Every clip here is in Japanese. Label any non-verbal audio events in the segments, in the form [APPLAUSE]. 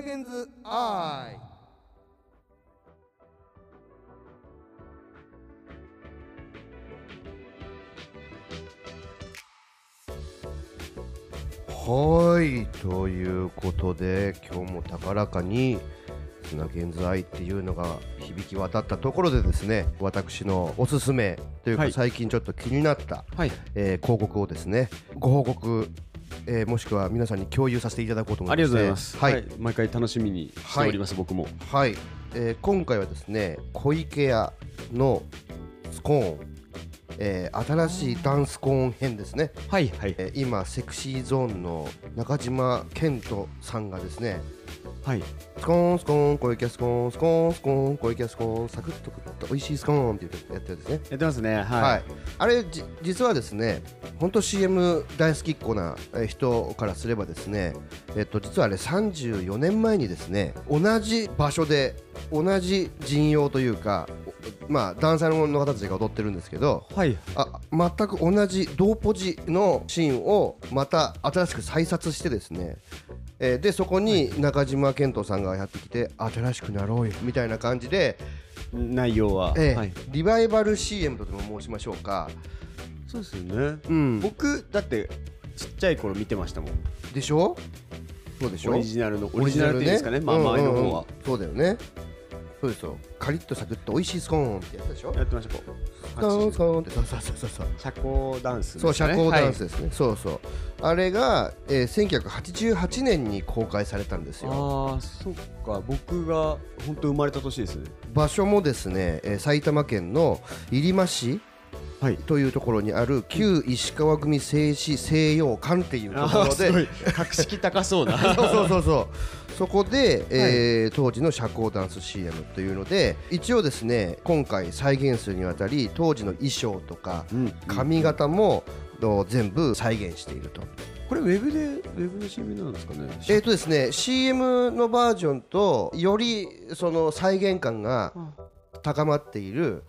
ナゲンズアイはいということで今日も高らかにスナゲンズアイっていうのが響き渡ったところでですね私のおすすめというか、はい。最近ちょっと気になった、はい、えー広告をですねご報告、えーもしくは皆さんに共有させていただこうと思いありまがとうございます。はい、はい、毎回楽しみにしております、僕も。はい、えー今回はですね小池屋のスコーン、えー新しいダンスコーン編ですね、はい、はい、えー今セクシーゾーンの中島健人さんがですねはい、スコーンスコーン小池屋スコーンスコーンスコーン小池屋スコーンサクッと食った美味しいスコーンって言ってやってるんですねやってますね。はい。はい、あれじ実はですね本当 CM 大好きっ子な人からすればですねえっと実はあれ34年前にですね同じ場所で同じ陣容というかまあダンサーの方たちが踊ってるんですけどはい、あ全く同じ同ポジのシーンをまた新しく再撮してですねえーでそこに中島健人さんがやってきて新しくなろうよみたいな感じで、内容は。えーはい。リバイバル CM とでも申しましょうか、そうですよね。うん、僕、だって、ちっちゃい頃見てましたもん。でしょ？そうでしょ？オリジナルの、オリジナルっていうんですかね、まあ、前のうん方は。そうだよね。そうですよ。カリッとサクッと美味しいスコーンってやつでしょ？やってました、こスコーンスコーンって。そうそうそうそう。社交ダンスですそう。社交ダンスですね、そうそうあれが、えー、1988年に公開されたんですよああ、そっか、僕が本当生まれた年ですね。場所もですね、えー埼玉県の入間市はい。というところにある旧石川組製紙西洋館っていうところで。格式高そうな。[LAUGHS] そうそうそうそうそこで、えー当時の社交ダンス CM というので一応ですね今回再現するにあたり当時の衣装とかうん髪型も、の全部再現していると。これウェブでウェブの CM なんですかね？えーとですね CM のバージョンとよりその再現感が高まっている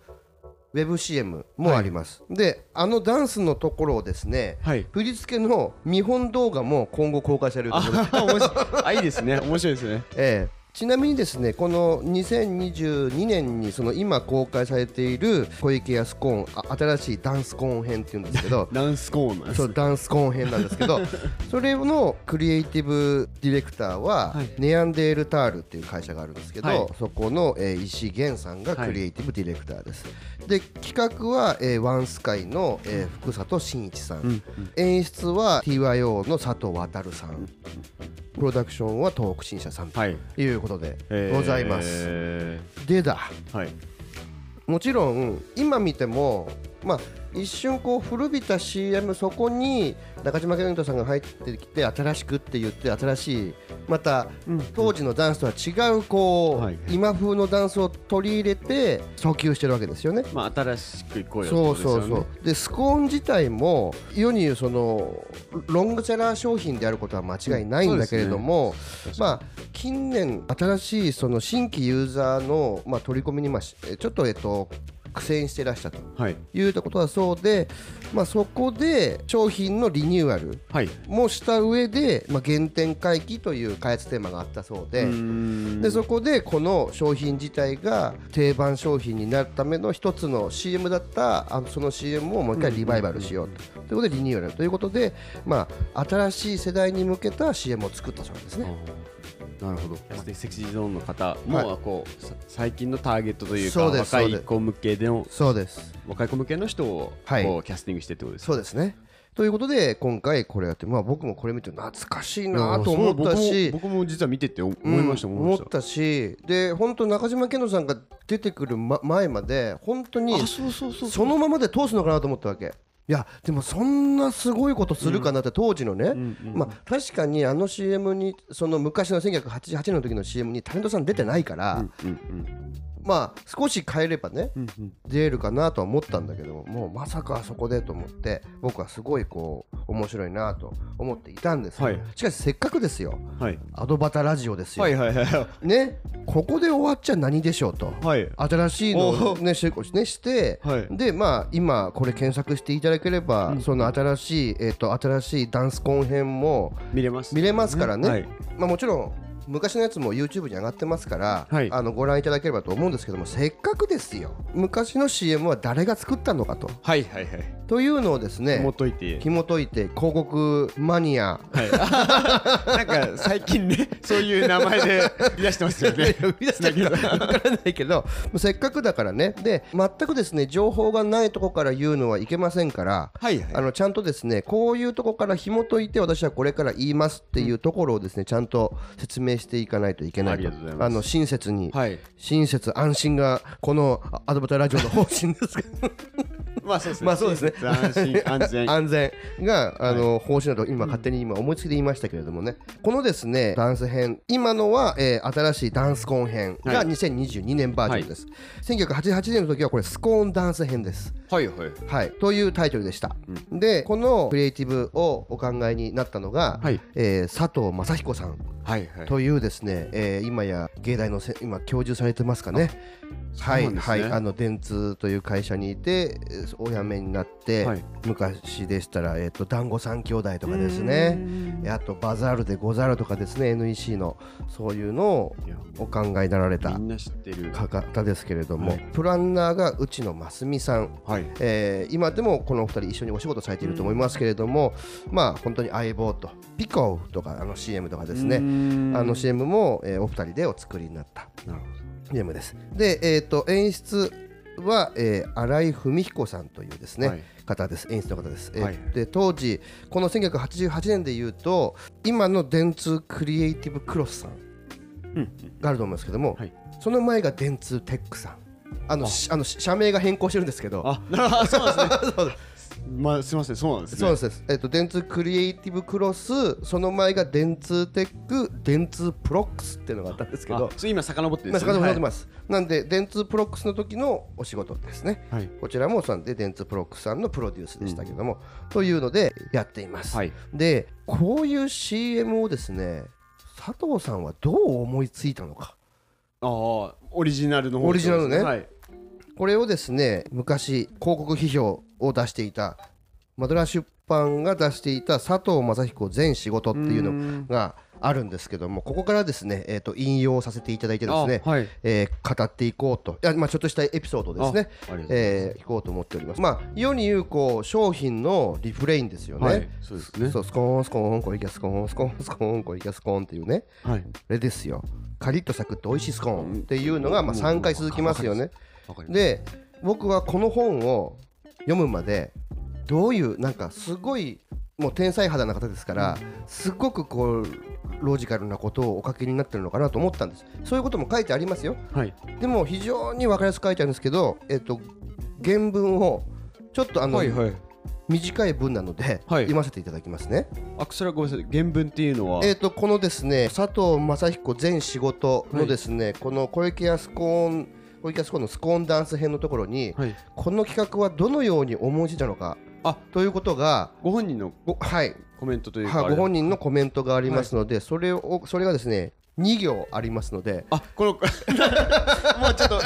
ウェブ CM もあります、であのダンスのところをですねはい。振り付けの見本動画も今後公開されるあ、面白い。あ、いいですね。面白いですね。ええちなみにですねこの2022年にその今公開されている小池康コーンあ新しいダンスコーン編っていうんですけど [LAUGHS] ダンスコーン。なんですそうダンスコーン編なんですけど [LAUGHS] それのクリエイティブディレクターは、はい。ネアンデールタールっていう会社があるんですけど、はい。そこの、えー石井源さんがクリエイティブディレクターです、で企画は、えーワンスカイの、えー福里真一さん、うん演出は TYO の佐藤航さん、プロダクションは東北新社さんとはい。いうことでございます、えでだ。ーはい。もちろん今見てもまあ一瞬こう古びた CM そこに中島健人さんが入ってきて新しくって言って新しいまた当時のダンスとは違うこう、はい今風のダンスを取り入れて訴求してるわけですよね。まあ新しく行こうよそう。そうそうでスコーン自体も世に言うそのロングセラー商品であることは間違いないんだけれども、まあ近年新しいその新規ユーザーのまあ取り込みにまあしちょっとえっと苦戦してらしたとはいいうことはそうで、まあ、そこで商品のリニューアルはい。もした上で、まあ、原点回帰という開発テーマがあったそうで。ででそこでこの商品自体が定番商品になるための一つの CM だったあのその CM をもう一回リバイバルしようとということでリニューアルということで、まあ、新しい世代に向けた CM を作ったそうなんですね。なるほど。セクシーゾーンの方も、はい。こうさ最近のターゲットというか若い子向けでのそうです。若い子向けの人をはい。こうキャスティングしてってことですそうですね。ということで今回これやって、まあ、僕もこれ見て懐かしいなと思ったし。僕も実は見てて思いましたうん思ったし。で本当中島健人さんが出てくる、ま、前まで本当にそのままで通すのかなと思ったわけいやでもそんなすごいことするかなって当時のね、まあ、確かにあの CM にその昔の1988年の時の CM にタレントさん出てないから、まあ少し変えればねうんうん。出るかなとは思ったんだけどももうまさかあそこでと思って僕はすごいこう面白いなと思っていたんですけど、はい。しかしせっかくですよ。はい。アドバタラジオですよ、はいはいはい。ね。ここで終わっちゃ何でしょうと。はい。新しいのをねしねして、はい。でまあ今これ検索していただければ、その新しいえっ、と新しいダンスコン編も見れます見れますからね、はい。まあもちろん昔のやつも YouTube に上がってますから、はい。あのご覧いただければと思うんですけどもせっかくですよ。昔の CM は誰が作ったのかと。はいはいはいというのをですね紐解いて。紐解いて広告マニア。はい。[LAUGHS] なんか最近ねそういう名前で出してますよね。生み出したか。わからないけどせっかくだからね。で全くですね情報がないとこから言うのはいけませんからはいはい。あのちゃんとですねこういうとこから紐解いて私はこれから言いますっていうところをですねちゃんと説明していかないといけないと。ありがとうございます。あの親切に、はい。親切安心がこのあアドバターラジオの方針ですけど。[LAUGHS] まあそうですね。[LAUGHS] まあそうですね安心 [LAUGHS] 安全。安全。があの、方針だと今勝手に今思いつきで言いましたけれどもね。このですねダンス編。今のは、えー新しいダンスコーン編がはい。2022年バージョンです、1988年の時はこれスコーンダンス編です。はいはいはい、というタイトルでした、でこのクリエイティブをお考えになったのが、はい。えー佐藤正彦さんはいはい。というですね、えー今や芸大のせ今教授されてますかね。はいはい。あの電通という会社にいてえーお辞めになって、はい。昔でしたらえっ、と団子三兄弟とかですね。えあとバザールでござるとかですね NEC のそういうのをお考えになられた方ですけれども、はい。プランナーが内野真澄さん。はい。えー今でもこのお二人一緒にお仕事されていると思いますけれども、まあ本当に相棒とピコーとかあの CM とかですね。ねあの CM も、えーお二人でお作りになったなるほ CM です。で、えー、と演出は、えー新井文彦さんというですね、はい。方です。演出の方です、えーはい。で当時この1988年でいうと今の電通クリエイティブクロスさんうんがあると思うんですけども、はい。その前が電通テックさん。あのしあの社名が変更してるんですけど。あなるほど。[LAUGHS] そうですねまあすみませんそうなんですね。そうです、えっと電通クリエイティブクロスその前が電通テック電通プロックスっていうのがあったんですけど今遡ってですね。遡ってます、なんで電通プロックスの時のお仕事ですね。はい。こちらもそうなんで電通プロックスさんのプロデュースでしたけども、というのでやっています、はい。でこういう CM をですね佐藤さんはどう思いついたのか。ああオリジナルの方オリジナルね。はい。これをですね昔広告批評を出していたマドラー出版が出していた佐藤正彦全仕事っていうのがあるんですけどもここからですね、えー、と引用させていただいてですね、あはい。えー語っていこうと。いや、まあ、ちょっとしたエピソードですね。えー、聞こうと思っております。まあ世に言うこう商品のリフレインですよね、はいそうですね。そうスコーンスコーンこれいきゃスコーンスコーンスコーンこれいきゃスコーンっていうね。はい。あれですよ。カリッとサクッと美味しいスコーンっていうのがまあ3回続きますよね。で僕はこの本を読むまでどういうなんかすごいもう天才肌な方ですからすごくこうロジカルなことをお書きになってるのかなと思ったんです。そういうことも書いてありますよ。はい。でも非常に分かりやすく書いてあるんですけどえっと原文をちょっとあの、はいはい。短い文なので、はい。読ませていただきますね。あそれはごめんなさい。原文っていうのは？えっとこのですね佐藤正彦全仕事のですね、この小池康コーン小池康コーンのスコーンダンス編のところに、はい。この企画はどのように思いついたのかあということがご本人のごはい、コメントというかご本人のコメントがありますので、それをそれがですね2行ありますので。あこの [LAUGHS] もうちょっと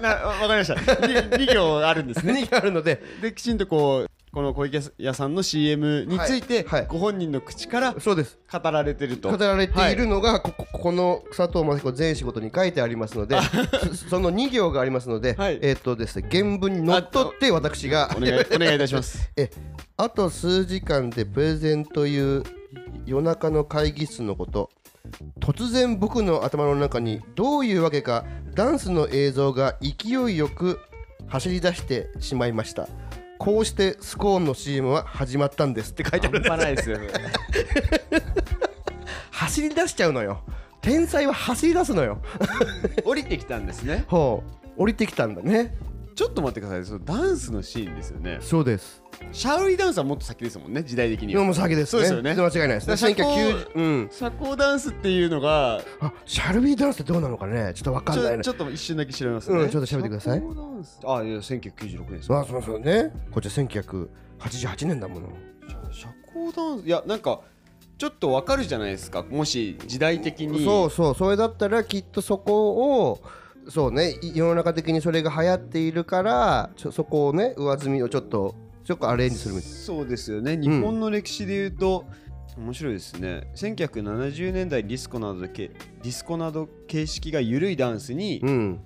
なわかりました。2, 行あるんですね。2行あるので。できちんとこうこの小池屋さんの CM について、はいはい。ご本人の口からそうです。語られてると。語られているのが、こここの佐藤正彦全仕事に書いてありますのでそ [LAUGHS] その2行がありますので、はい。えっ、とですね原文にのっとって私がお願い [LAUGHS] お願いいたします。えあと数時間でプレゼンという夜中の会議室のこと突然僕の頭の中にどういうわけかダンスの映像が勢いよく走り出してしまいましたこうしてスコーンの CM は始まったんですって書いてある。ん半端ないですよ。ね [LAUGHS] 走り出しちゃうのよ。天才は走り出すのよ。降りてきたんですね。ほう。降りてきたんだねちょっと待ってください。そのダンスのシーンですよね。そうです。シャウリーダンスはもっと先ですもんね。時代的には今も先ですね。そうですよね。間違いないですね。社交1990うん。社交ダンスっていうのがあシャルビーダンスってどうなのかね。ちょっとわかんないね。ちょっと一瞬だけ調べますね。うんちょっと調べてください。社交ダンス。あいや1996年ですそうそうそうね。こっちは1988年だもの。社交ダンス。いやなんかちょっとわかるじゃないですか。もし時代的に。そうそう。それだったらきっとそこをそうね。い世の中的にそれが流行っているからそこをね上積みをちょっとちょっとアレンジするみたいそうですよね。日本の歴史でいうと、面白いですね。1970年代ディスコなどでけディスコなど形式が緩いダンスにうん。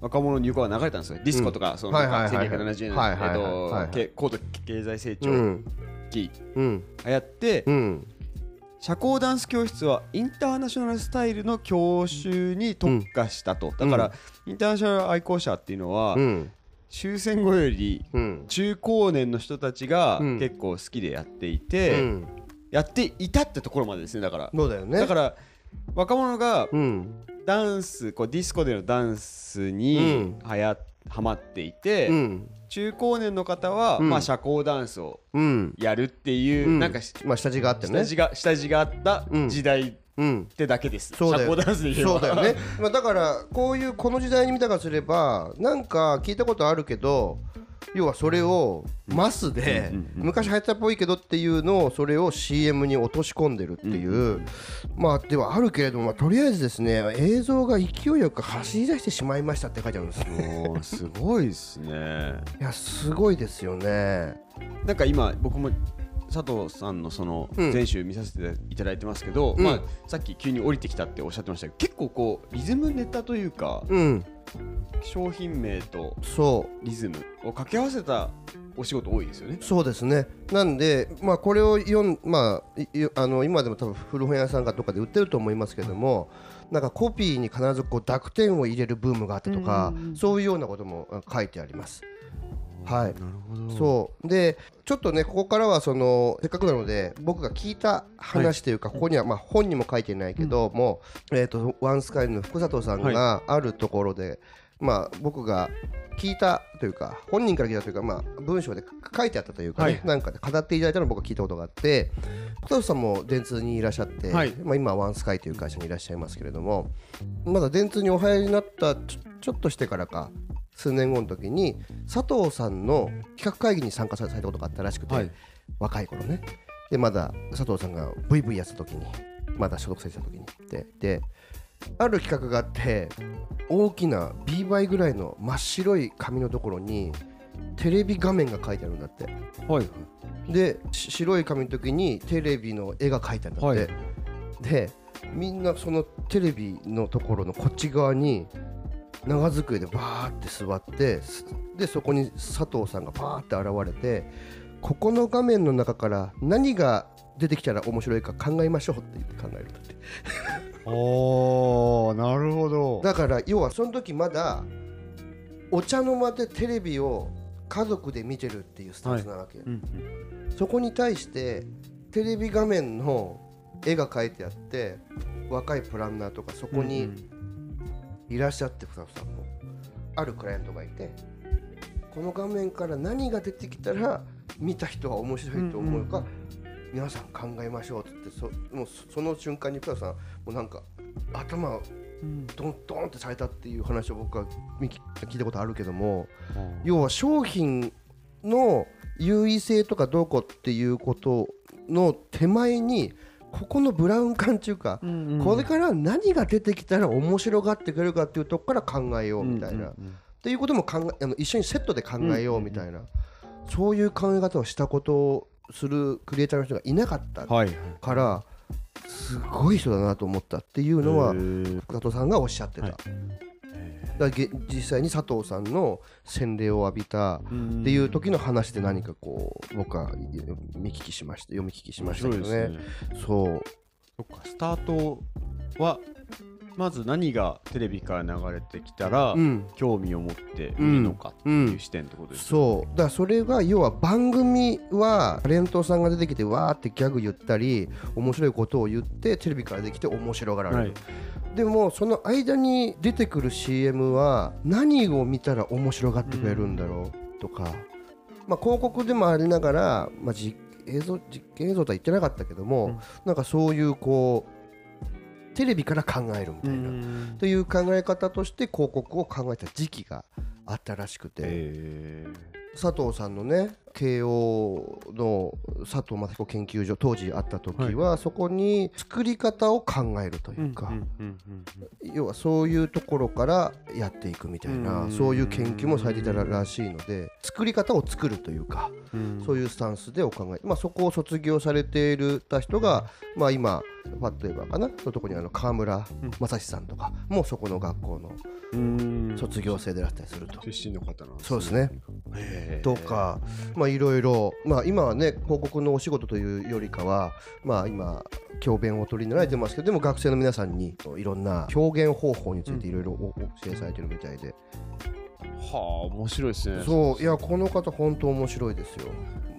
若者の流行が流れたんですよ。ディスコとかそのはいはいはいはい。1970年はいはいはいえっはい。とけ高度経済成う長ん。期うん。流行ってうん社交ダンス教室はインターナショナルスタイルの教習に特化したと、だから、インターナショナル愛好者っていうのは、うん。終戦後よりうん。中高年の人たちがうん。結構好きでやっていうて、ん。やっていたってところまでですねだから、そうだよね。だから若者がうん。ダンスこうディスコでのダンスうにん。はやはまっていて、うん中高年の方は、うん。まあ、社交ダンスをうん。やるっていう、うん。なんかしまあ下地があってね。下地が下地があったうん。時代っうんてだけです、そうだよ社交ダンスで言えば。そうだよね、[LAUGHS] まあ、だからこういうこの時代に見たからすればなんか聞いたことあるけど要はそれをマスで昔流行ったっぽいけどっていうのをそれを CM に落とし込んでるっていう。まあではあるけれどもまあとりあえずですね映像が勢いよく走り出してしまいましたって書いてあるんです。すごいですね。いやすごいですよね。なんか今僕も佐藤さんのそのうん。全集見させていただいてますけど、うん。まあ、さっき急に降りてきたっておっしゃってましたけど結構こうリズムネタというかうん商品名とそうリズムを掛け合わせたお仕事多いですよね。そうですねなんで、まあ、これを読ん、まあ、あの今でも多分古本屋さんかとかで売ってると思いますけどもなんかコピーに必ずこう濁点を入れるブームがあったとか、そういうようなこともあ書いてあります。はい。なるほど。そう。でちょっとねここからはそのせっかくなので僕が聞いた話というか、ここにはまあ本にも書いてないけども、えー、とワンスカイの福里さんがあるところで、まあ僕が聞いたというか本人から聞いたというか、まあ、文章で書いてあったというか、ねはい。なんかで語っていただいたのを僕は聞いたことがあって福里さんも電通にいらっしゃって、はい。まあ、今はワンスカイという会社にいらっしゃいますけれどもまだ電通にお入りになったちょっとしてからか数年後の時に佐藤さんの企画会議に参加されたことがあったらしくて、はい。若い頃ね。でまだ佐藤さんが VV やってた時にまだ所属されてた時に。でである企画があって大きな B 倍ぐらいの真っ白い紙のところにテレビ画面が書いてあるんだって。はい。でし白い紙の時にテレビの絵が描いてあるんだって、はい。でみんなそのテレビのところのこっち側に長机でバーって座ってすでそこに佐藤さんがバーって現れてここの画面の中から何が出てきたら面白いか考えましょうって言って考えるんだって。おーなるほど。だから要はその時まだお茶の間でテレビを家族で見てるっていうスタンスなわけ、うんそこに対してテレビ画面の絵が描いてあって若いプランナーとかそこにいらっしゃってふさふさんも。あるクライアントがいてこの画面から何が出てきたら見た人は面白いと思うか、皆さん考えましょうって言ってそもうそその瞬間にふさふさんもうなんか頭うん。ドンドンってされたっていう話を僕は聞いたことあるけどもうん。要は商品の優位性とかどうこうっていうことの手前にここのブラウン管っていうか、うんこれから何が出てきたら面白がってくれるかっていうとこから考えようみたいな、っうんうん。ていうことも考えあの一緒にセットで考えようみたいな、そういう考え方をしたことをするクリエイターの人がいなかったはいからすごい人だなと思ったっていうのはへー。福田さんがおっしゃってた。はいだ実際に佐藤さんの洗礼を浴びたっていう時の話で何かこう僕は見聞きしました読み聞きしましたけどね。ね。そう。そっかスタートはまず何がテレビから流れてきたら、うん。興味を持って見るのかっていう視点ってことですね、そう。だからそれが要は番組はタレントさんが出てきてわーってギャグ言ったり面白いことを言ってテレビからできて面白がられる、はいでもその間に出てくる CM は何を見たら面白がってくれるんだろうとか、まあ、広告でもありながら、まあ、実映像実験映像とは言ってなかったけども、うん。なんかそういうこうテレビから考えるみたいな、うん。という考え方として広告を考えた時期があったらしくて、へ佐藤さんのね慶応の佐藤雅彦研究所当時あった時は、そこに作り方を考えるというか、要はそういうところからやっていくみたいな、うん。そういう研究もされていたらしいので作り方を作るというか、そういうスタンスでお考え、まあ、そこを卒業されているた人が、まあ、今パッと言えばかなそのとこにあの川村正史さんとかもそこの学校のうん卒業生であったりすると。出身の方なんそうですね。とか、まあいろいろ、まあ今はね、広告のお仕事というよりかは、まあ今、教鞭をお取りになられてますけど、でも学生の皆さんにいろんな表現方法についていろいろお教えされてるみたいで、はあ面白いですね。そう、いや、この方、本当面白いですよ。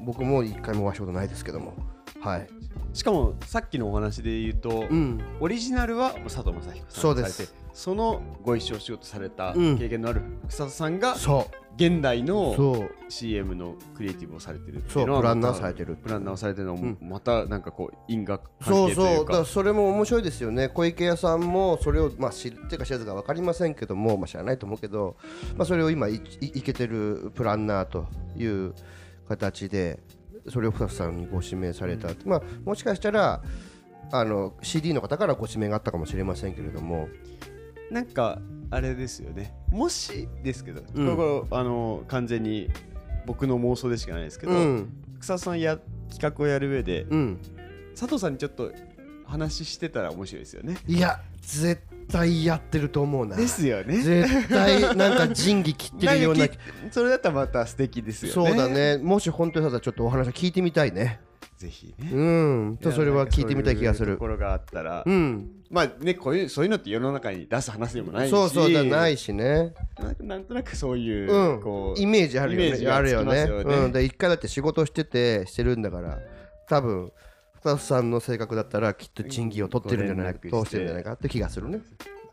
僕も一回もお会いしたことないですけども、はい。しかもさっきのお話で言うと、うん、オリジナルは佐藤正彦さんそうですそのご一緒仕事されたうん。経験のある草田さんがそ現代う、のそう、CM のクリエイティブをされてるってそ、いうう。のはプランナーされてる。プランナーをされてるのもうん。またなんかこう因果関そう係といそうう。だそれも面白いですよね。小池屋さんもそれを、まあ、知るっていうか知らずか分かりませんけども、まあ、知らないと思うけど、まあ、それを今いいいけてるプランナーという形でそれを深瀬さんにご指名された、まあ、もしかしたらあの CD の方からご指名があったかもしれませんけれどもなんかあれですよね。もしですけど、うん。ここあの完全に僕の妄想でしかないですけど、うん。草田さんや企画をやる上でうん。佐藤さんにちょっと話してたら面白いですよね。いや絶対やってると思うな。ですよね。絶対なんか仁義切ってるようなそれだったらまた素敵ですよね。そうだね。もし本当にだったらちょっとお話聞いてみたいねぜひ。ね。うん。とそれは聞いてみたい気がする。ところがあったら、うん。まあねこういうそういうのって世の中に出す話でもないし。そうそうだないしね。なんかなんとなくそういう、うん。こうイメージあるよね。イメージがあるよね。うん。で一回だって仕事しててしてるんだから多分深津さんの性格だったらきっと賃金を取ってるんじゃないか通してるんじゃないかって気がするね。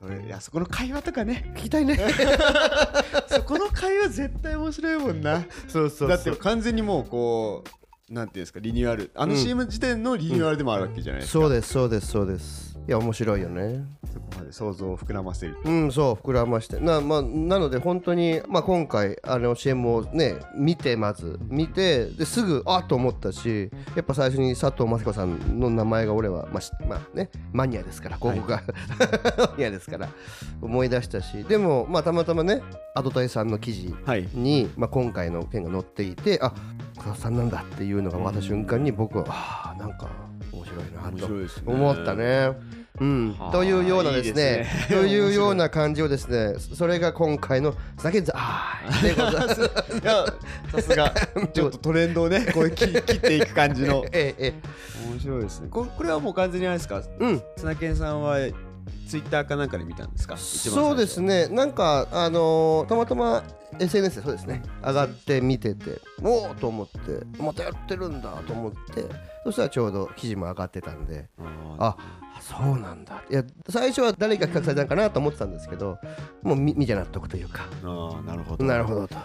それいやそこの会話とかね。聞きたいね。[LAUGHS] そこの会話絶対面白いもんな。[LAUGHS] そうそだって完全にもうこうなんていうんですかリニューアル。あのうん。CM 時点のリニューアルでもあるわけじゃないですか、そうですそうですそうですいや面白いよね。そこまで想像を膨らませる。うんそう膨らまして。な,、まあ、なので本当に、まあ、今回あの CM をね見てまず見てですぐあっと思ったしやっぱ最初に佐藤雅彦さんの名前が俺は、まあしまあね、マニアですから広告が、[LAUGHS] マニアですから思い出したしでも、まあ、たまたまねアドタイさんの記事はい。に、まあ、今回の件が載っていてあ深田さんなんだっていうのが終わった瞬間に僕はあなんか面白いな面と思ったね。うん。は、あというようなですねというような感じをですねそれが今回の「酒ざあーい」でございます。さすが。[LAUGHS] ちょっとトレンドをねこう切切っていく感じの。[LAUGHS] えええ面白いですね。ここれはもう完全にあれですか？えうん。砂健さんはツイッターかなんかで見たんですか？そうですね。なんかあのーたまたま SNS でそうですね。上がって見てておおと思ってまたやってるんだと思ってそしたらちょうど記事も上がってたんでああそうなんだ。いや最初は誰が企画されたのかなと思ってたんですけどもう見見て納得というか。あーなるほど。なるほどと。や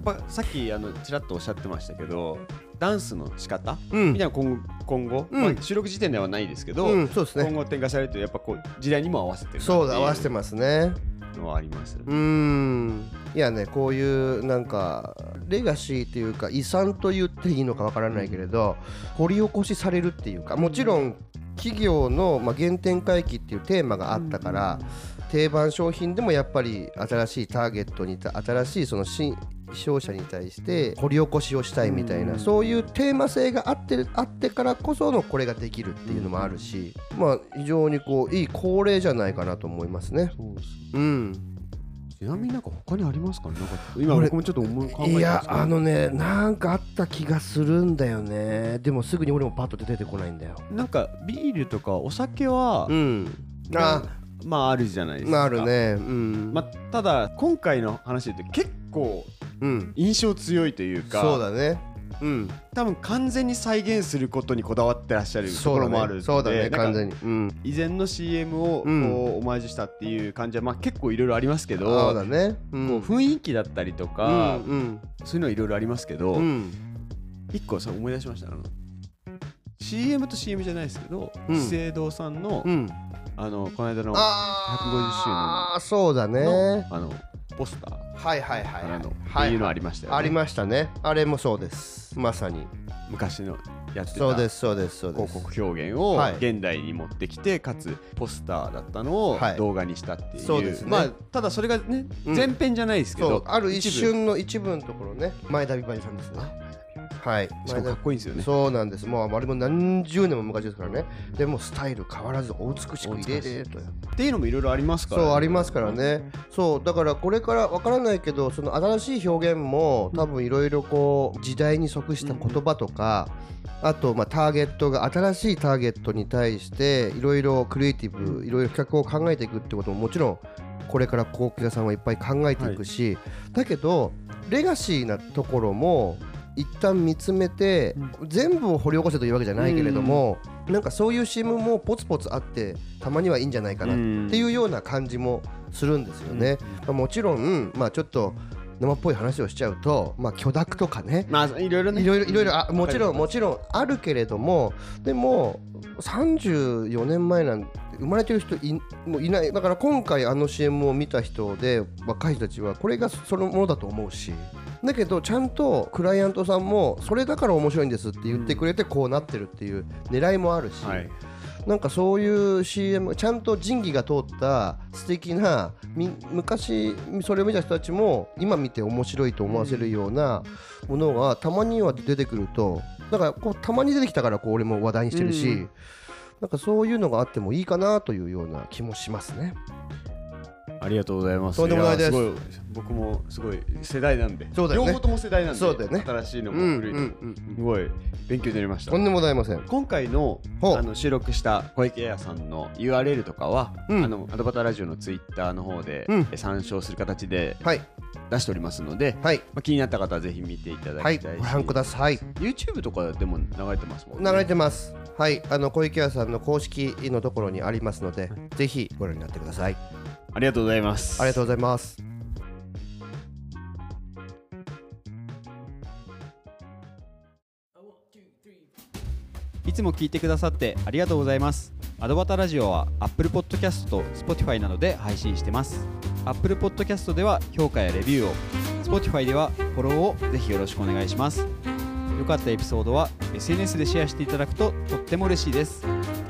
っぱさっきあのちらっとおっしゃってましたけどダンスの仕方、うん。みたいな今後今後、うん。まあ、収録時点ではないですけど、うんそうですね。今後展開されるとやっぱこう時代にも合わせてるそうだ合わせてますねのはあります、うーん。いやねこういうなんかレガシーというか遺産と言っていいのかわからないけれど掘り起こしされるっていうかもちろん企業の、まあ、原点回帰っていうテーマがあったから、定番商品でもやっぱり新しいターゲットにた新しいその新消費者に対して掘り起こしをしたいみたいな、うん。そういうテーマ性があってあってからこそのこれができるっていうのもあるし、まあ非常にこういい恒例じゃないかなと思いますね。そうですうん。ちなみになんか他にありますかね？なんか今俺僕もちょっと思い考えていやあのねなんかあった気がするんだよね。でもすぐに俺もパッと出てこないんだよ。なんかビールとかお酒は、うん。あまああるじゃないですか。まああるね。うん。まあ、ただ今回の話で結構うん。印象強いというか。そうだね。うん。多分完全に再現することにこだわってらっしゃるところもあるそうだね。なんか完全に。うん。以前の CM をこう、うん。オマージュしたっていう感じは、まあ、結構いろいろありますけどそうだね。うん。雰囲気だったりとか、うんそういうのはいろいろありますけど、うん。うん一個さ思い出しましたあの CM と CM じゃないですけど、うん。資生堂さんの,、うん。あのこの間のあ150周年あそうだのね。あのポスターはいはいはい。からのはいっていうのありましたよね。ありましたね。あれもそうです。まさに。昔のやってた。そうですそうですそうです。広告表現をはい。現代に持ってきてかつポスターだったのをはい。動画にしたっていう,、そうですね。まあただそれがねうん。全編じゃないですけど、ある一瞬の一部のところね。前田美波さんですねはい。しかもかっこいいんですよね。そうなんです。もうあれも何十年も昔ですからね。でもスタイル変わらずお美しく入れれると。っていうのもいろいろありますから、そうありますからね。そうだからこれからわからないけどその新しい表現も多分いろいろこう時代に即した言葉とかあとまあターゲットが新しいターゲットに対していろいろクリエイティブいろいろ企画を考えていくってことももちろんこれから高木屋さんはいっぱい考えていくし、だけどレガシーなところも一旦見つめて、全部を掘り起こせというわけじゃないけれども、なんかそういう CM もポツポツあってたまにはいいんじゃないかなっていうような感じもするんですよね。まあ、もちろん、まあ、ちょっと生っぽい話をしちゃうと、まあ、許諾とかね。まあいろいろね。いろいろいろいろあもちろんもちろんあるけれどもでも34年前なんて生まれてる人いもういない。だから今回あの CM を見た人で若い人たちはこれがそのものだと思うしだけどちゃんとクライアントさんもそれだから面白いんですって言ってくれてこうなってるっていう狙いもあるし、はいなんかそういう CM ちゃんと仁義が通った素敵なみ昔それを見た人たちも今見て面白いと思わせるようなものがたまには出てくるとだからこうたまに出てきたからこう俺も話題にしてるし、うんなんかそういうのがあってもいいかなというような気もしますね。ありがとうございます。とんでもないです。僕もすごい世代なんで。そうだよね。両方とも世代なんでそうだよね。新しいのうんも古いのも、うんうんすごい勉強になりました。とんでもございません。今回のあの収録した小池屋さんの URL とかは、うん。あのアドバタラジオのツイッターの方で、参照する形ではい。出しておりますので、はい。まあ、気になった方はぜひ見ていただきたはい。いし、ご覧ください。YouTube とかでも流れてますもんね。流れてます。はい。あの小池屋さんの公式のところにありますので、ぜひご覧になってください。ありがとうございますありがとうございます。いつも聞いてくださってありがとうございます。アドバタラジオは Apple Podcast と Spotify などで配信してます。Apple Podcast では評価やレビューを、Spotify ではフォローをぜひよろしくお願いします。良かったエピソードは SNS でシェアしていただくととっても嬉しいです。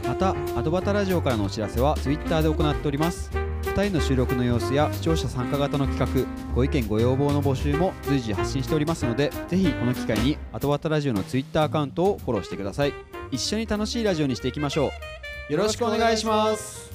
また、アドバタラジオからのお知らせは Twitter で行っております。2人の収録の様子や視聴者参加型の企画、ご意見ご要望の募集も随時発信しておりますので、ぜひこの機会にアドバタラジオの Twitter アカウントをフォローしてください。一緒に楽しいラジオにしていきましょうよろしくお願いします